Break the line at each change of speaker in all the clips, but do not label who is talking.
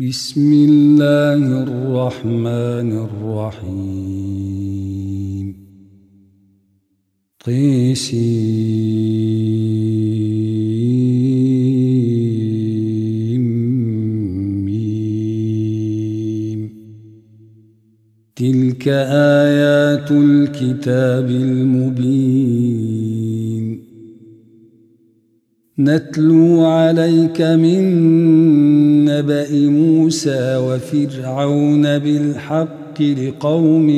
بسم الله الرحمن الرحيم طيسيم تلك آيات الكتاب المبين نتلو عليك من نبأ موسى وفرعون بالحق لقوم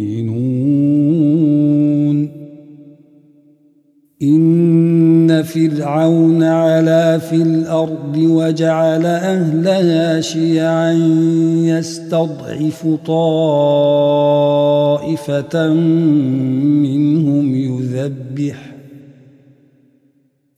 يؤمنون إن فرعون علا في الأرض وجعل أهلها شيعا يستضعف طائفة منهم يذبح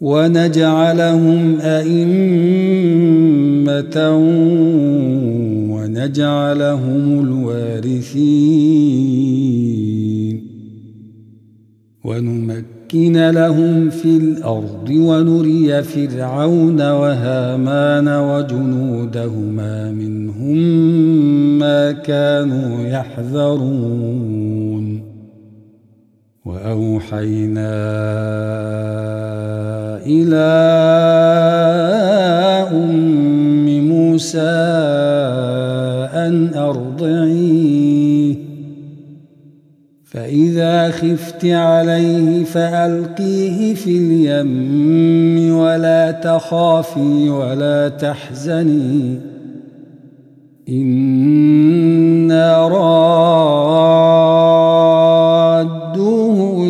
ونجعلهم أئمة ونجعلهم الوارثين ونمكن لهم في الأرض ونري فرعون وهامان وجنودهما منهم ما كانوا يحذرون وأوحينا إلى أم موسى أن أرضعيه فإذا خفت عليه فألقيه في اليم ولا تخافي ولا تحزني إنا رأى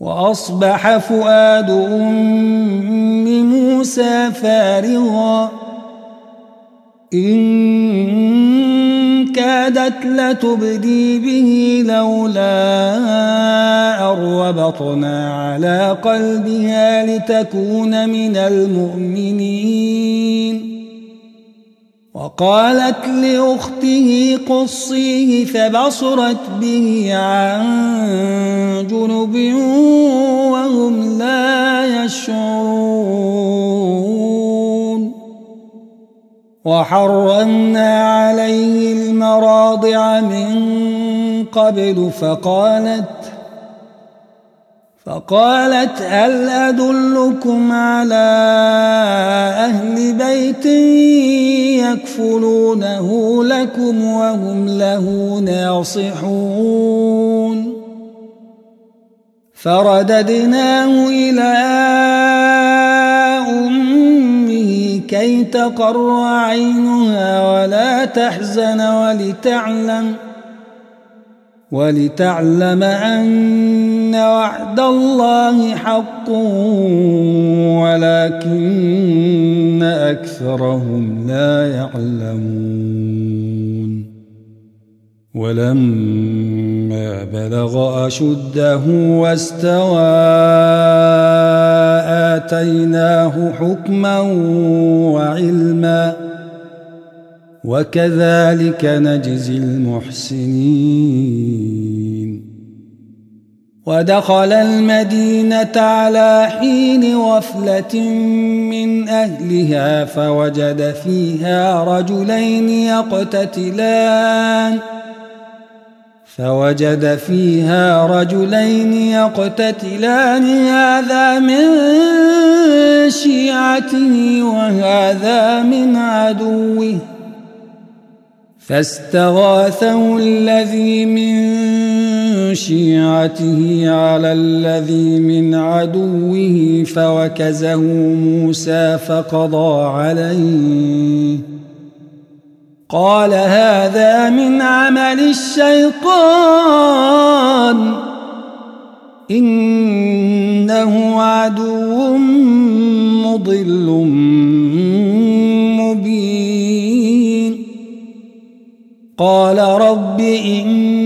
وأصبح فؤاد أم موسى فارغا إن كادت لتبدي به لولا أربطنا على قلبها لتكون من المؤمنين وقالت لأخته قصيه فبصرت به عن جنب وهم لا يشعرون وحرمنا عليه المراضع من قبل فقالت فقالت هل أدلكم على أهل بيت يكفلونه لكم وهم له ناصحون فرددناه إلى أمه كي تقر عينها ولا تحزن ولتعلم ولتعلم أن وعد الله حق ولكن أكثرهم لا يعلمون ولما بلغ أشده واستوى آتيناه حكما وعلما وكذلك نجزي المحسنين ودخل المدينة على حين غفلة من أهلها فوجد فيها رجلين يقتتلان فوجد فيها رجلين يقتتلان هذا من شيعته وهذا من عدوه فاستغاثه الذي من شيعته على الذي من عدوه فوكزه موسى فقضى عليه قال هذا من عمل الشيطان إنه عدو مضل مبين قال رب إن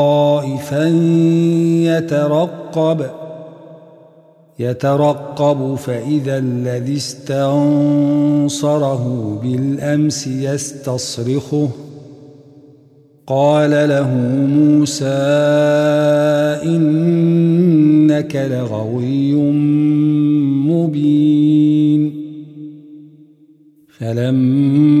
خائفا يترقب يترقب فإذا الذي استنصره بالأمس يستصرخه قال له موسى إنك لغوي مبين فلما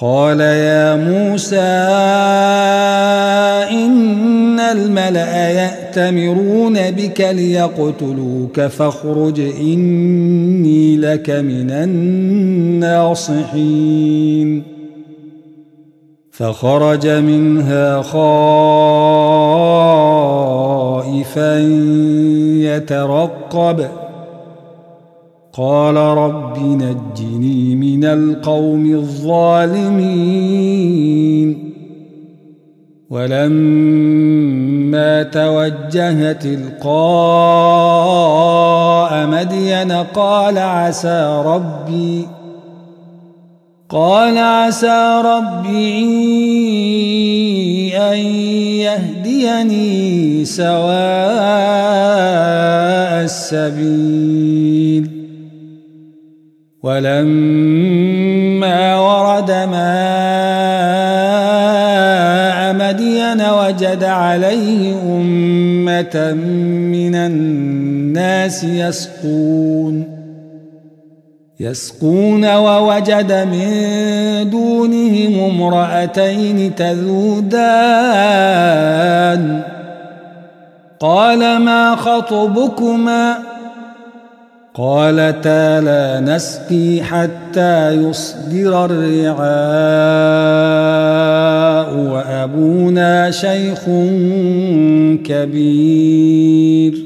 قال يا موسى إن الملأ يأتمرون بك ليقتلوك فاخرج إني لك من الناصحين فخرج منها خائفا يترقب ۖ قال رب نجني من القوم الظالمين ولما توجه تلقاء مدين قال عسى ربي قال عسى ربي أن يهديني سواء السبيل ولما ورد ماء مدين وجد عليه أمة من الناس يسقون يسقون ووجد من دونهم امرأتين تذودان قال ما خطبكما؟ قالتا لا نسقي حتى يصدر الرعاء وابونا شيخ كبير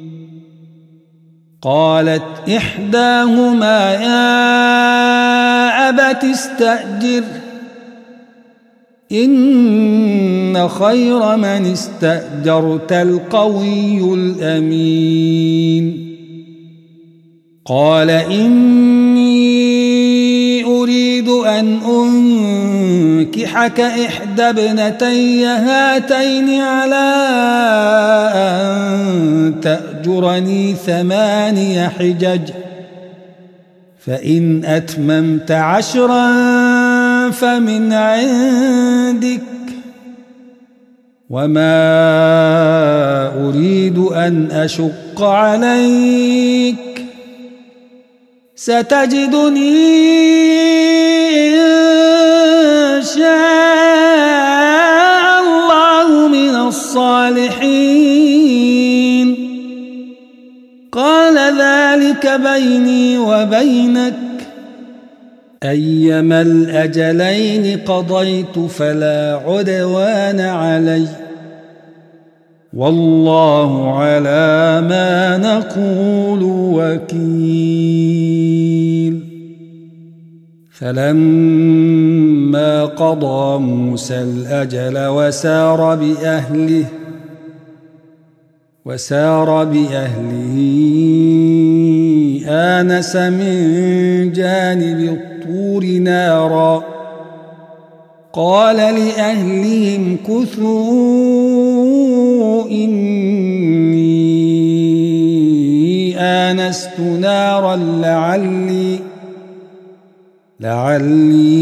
قالت إحداهما يا أبت استأجر إن خير من استأجرت القوي الأمين قال إني أريد أن أنكحك إحدى ابنتي هاتين على أن تأتي تأجرني ثماني حجج فإن أتممت عشرا فمن عندك وما أريد أن أشق عليك ستجدني إن شاء الله من الصالحين بيني وبينك أيما الأجلين قضيت فلا عدوان علي والله على ما نقول وكيل فلما قضى موسى الأجل وسار بأهله وسار بأهله آنس من جانب الطور نارا قال لأهلهم كثوا إني آنست نارا لعلي لعلي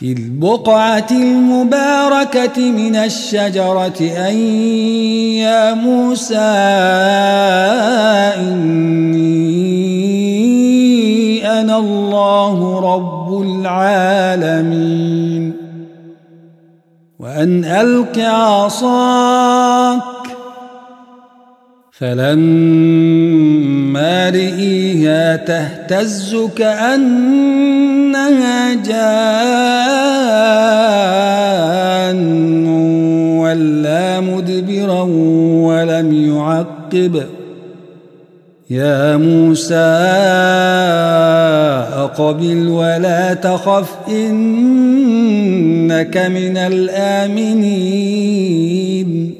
في البقعة المباركة من الشجرة أن يا موسى إني أنا الله رب العالمين وأن ألق عصاك فلما رئيها تهتز كأنها جان ولا مدبرا ولم يعقب يا موسى أقبل ولا تخف إنك من الآمنين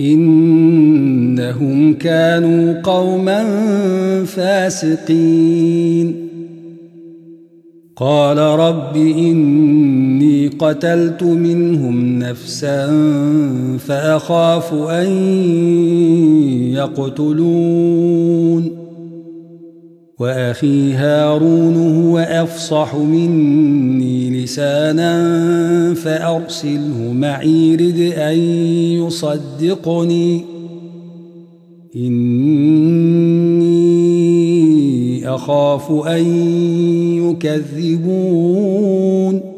إنهم كانوا قوما فاسقين قال رب إني قتلت منهم نفسا فأخاف أن يقتلون وأخي هارون هو أفصح مني لسانا فأرسله معي رد أن يصدقني إني أخاف أن يكذبون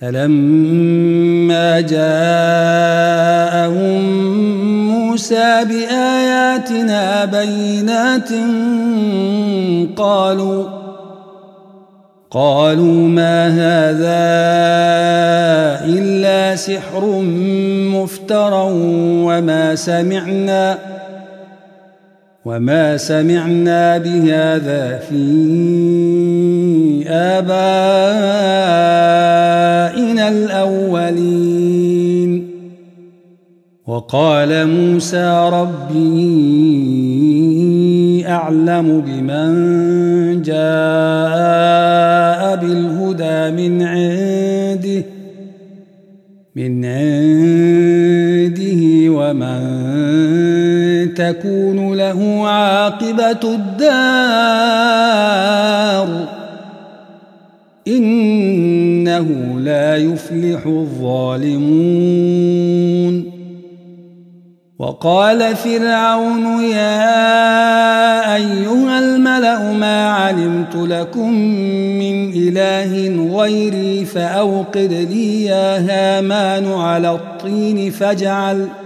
فلما جاءهم موسى بآياتنا بينات قالوا قالوا ما هذا إلا سحر مفترى وما سمعنا وما سمعنا بهذا في آبائنا من الأولين وقال موسى ربي أعلم بمن جاء بالهدى من عنده من عنده ومن تكون له عاقبة الدار إن إنه لا يفلح الظالمون وقال فرعون يا أيها الملأ ما علمت لكم من إله غيري فأوقد لي يا هامان على الطين فاجعل ۖ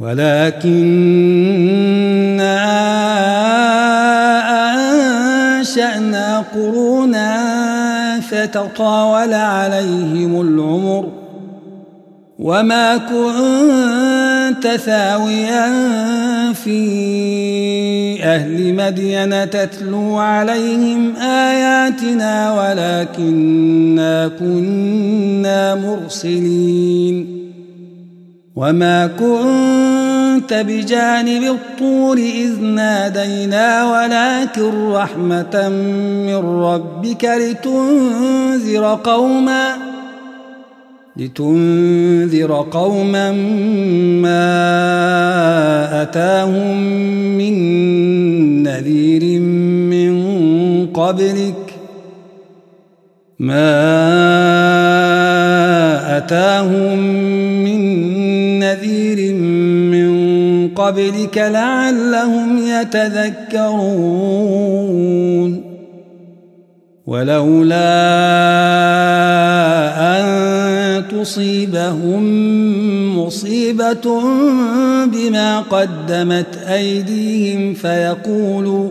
ولكننا أنشأنا قرونا فتطاول عليهم العمر وما كنت ثاويا في أهل مدين تتلو عليهم آياتنا ولكنا كنا مرسلين وما كنت كنت بجانب الطور إذ نادينا ولكن رحمة من ربك لتنذر قوما لتنذر قوما ما أتاهم من نذير من قبلك ما أتاهم من نذير من قبلك لعلهم يتذكرون ولولا أن تصيبهم مصيبة بما قدمت أيديهم فيقولوا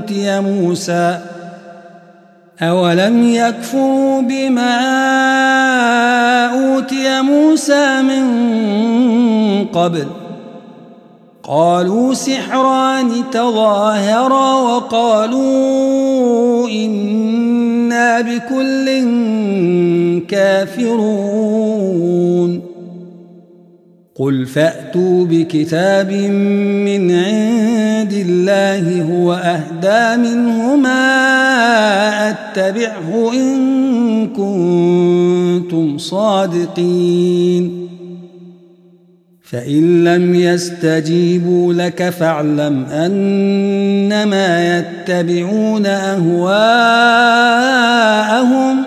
أوتي موسى أولم يكفروا بما أوتي موسى من قبل قالوا سحران تظاهرا وقالوا إنا بكل كافرون قل فأتوا بكتاب من عند يهد الله هو أهدى منهما أتبعه إن كنتم صادقين فإن لم يستجيبوا لك فاعلم أنما يتبعون أهواءهم ۖ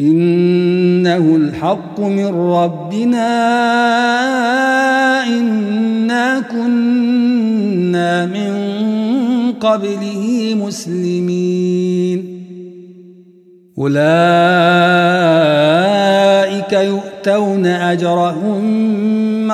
إنه الحق من ربنا إنا كنا من قبله مسلمين أولئك يؤتون أجرهم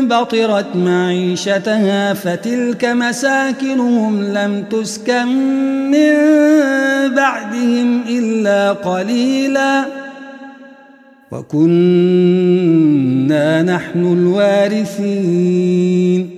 بطرت معيشتها فتلك مساكنهم لم تسكن من بعدهم إلا قليلا وكنا نحن الوارثين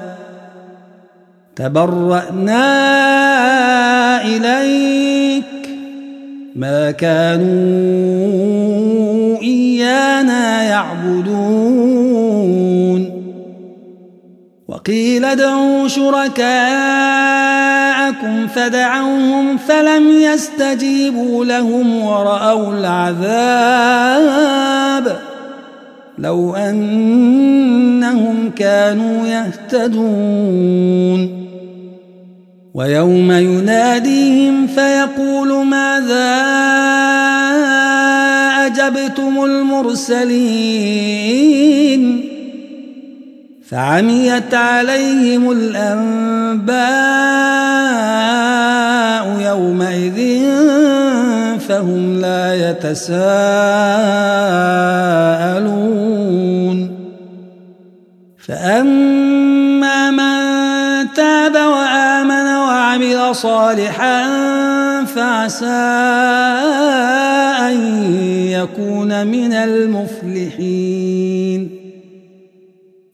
تبرأنا إليك ما كانوا إيانا يعبدون وقيل ادعوا شركاءكم فدعوهم فلم يستجيبوا لهم ورأوا العذاب لو أنهم كانوا يهتدون ويوم يناديهم فيقول ماذا أجبتم المرسلين فعميت عليهم الأنباء يومئذ فهم لا يتساءلون فأما صالحا فعسى أن يكون من المفلحين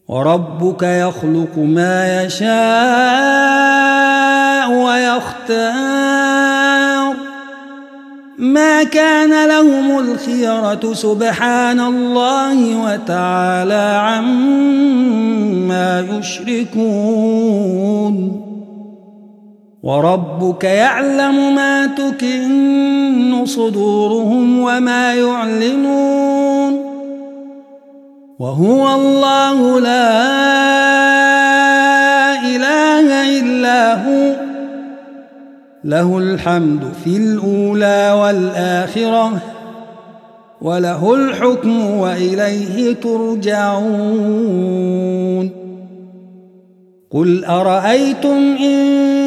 وربك يخلق ما يشاء ويختار ما كان لهم الخيرة سبحان الله وتعالى عما يشركون وربك يعلم ما تكن صدورهم وما يعلنون وهو الله لا إله إلا هو له الحمد في الأولى والآخرة وله الحكم وإليه ترجعون قل أرأيتم إن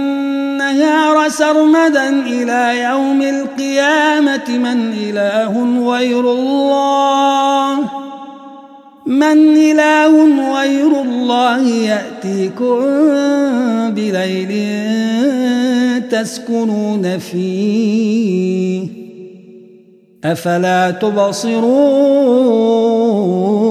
النار سرمدا إلى يوم القيامة من إله غير الله من إله غير الله يأتيكم بليل تسكنون فيه أفلا تبصرون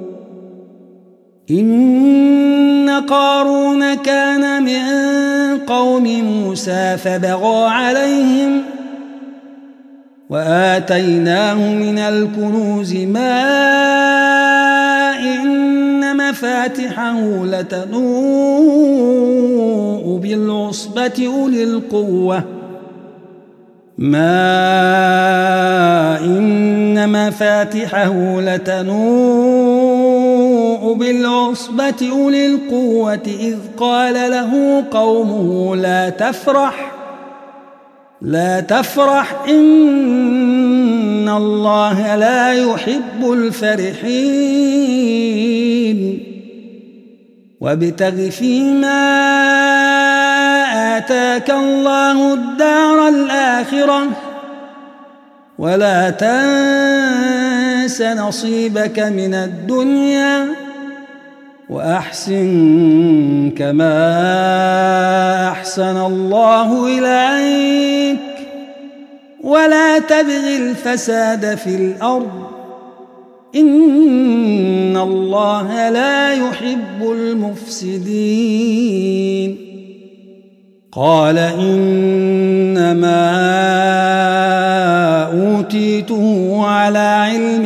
إن قارون كان من قوم موسى فبغى عليهم وآتيناه من الكنوز ما إن مفاتحه لتنوء بالعصبة أولي القوة ما إن مفاتحه لتنوء بالعصبة أولي القوة إذ قال له قومه لا تفرح لا تفرح إن الله لا يحب الفرحين وابتغ فيما آتاك الله الدار الآخرة ولا تنس نصيبك من الدنيا وأحسن كما أحسن الله إليك ولا تبغ الفساد في الأرض إن الله لا يحب المفسدين قال إنما أوتيته على علم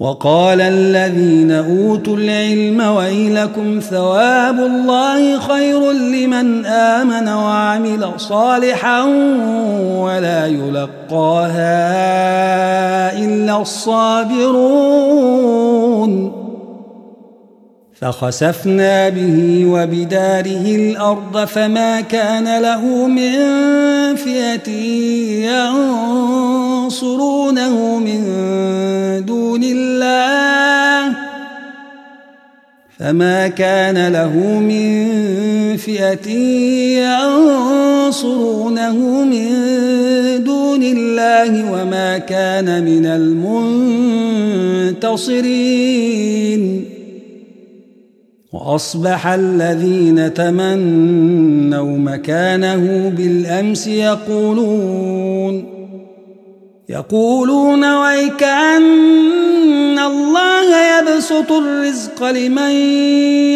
وقال الذين أوتوا العلم ويلكم ثواب الله خير لمن آمن وعمل صالحا ولا يلقاها إلا الصابرون فخسفنا به وبداره الأرض فما كان له من فئة ينصر ينصرونه من دون الله فما كان له من فئة ينصرونه من دون الله وما كان من المنتصرين واصبح الذين تمنوا مكانه بالامس يقولون يقولون ويكأن الله يبسط الرزق لمن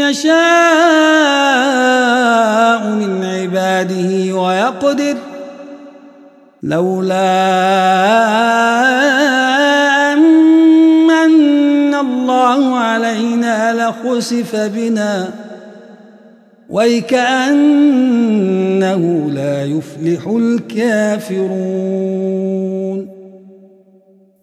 يشاء من عباده ويقدر لولا أن الله علينا لخسف بنا ويكأنه لا يفلح الكافرون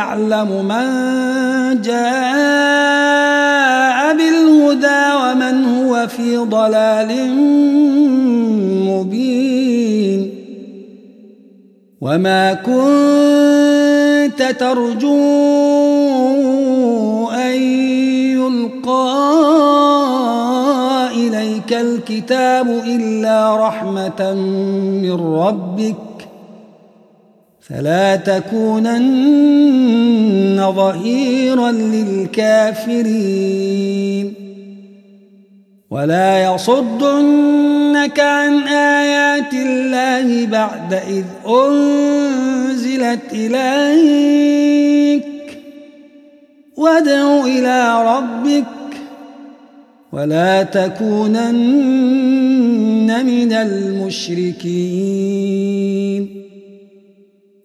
يعلم من جاء بالهدى ومن هو في ضلال مبين وما كنت ترجو أن يلقى إليك الكتاب إلا رحمة من ربك فلا تكونن ظهيرا للكافرين ولا يصدنك عن آيات الله بعد إذ أنزلت إليك وادع إلى ربك ولا تكونن من المشركين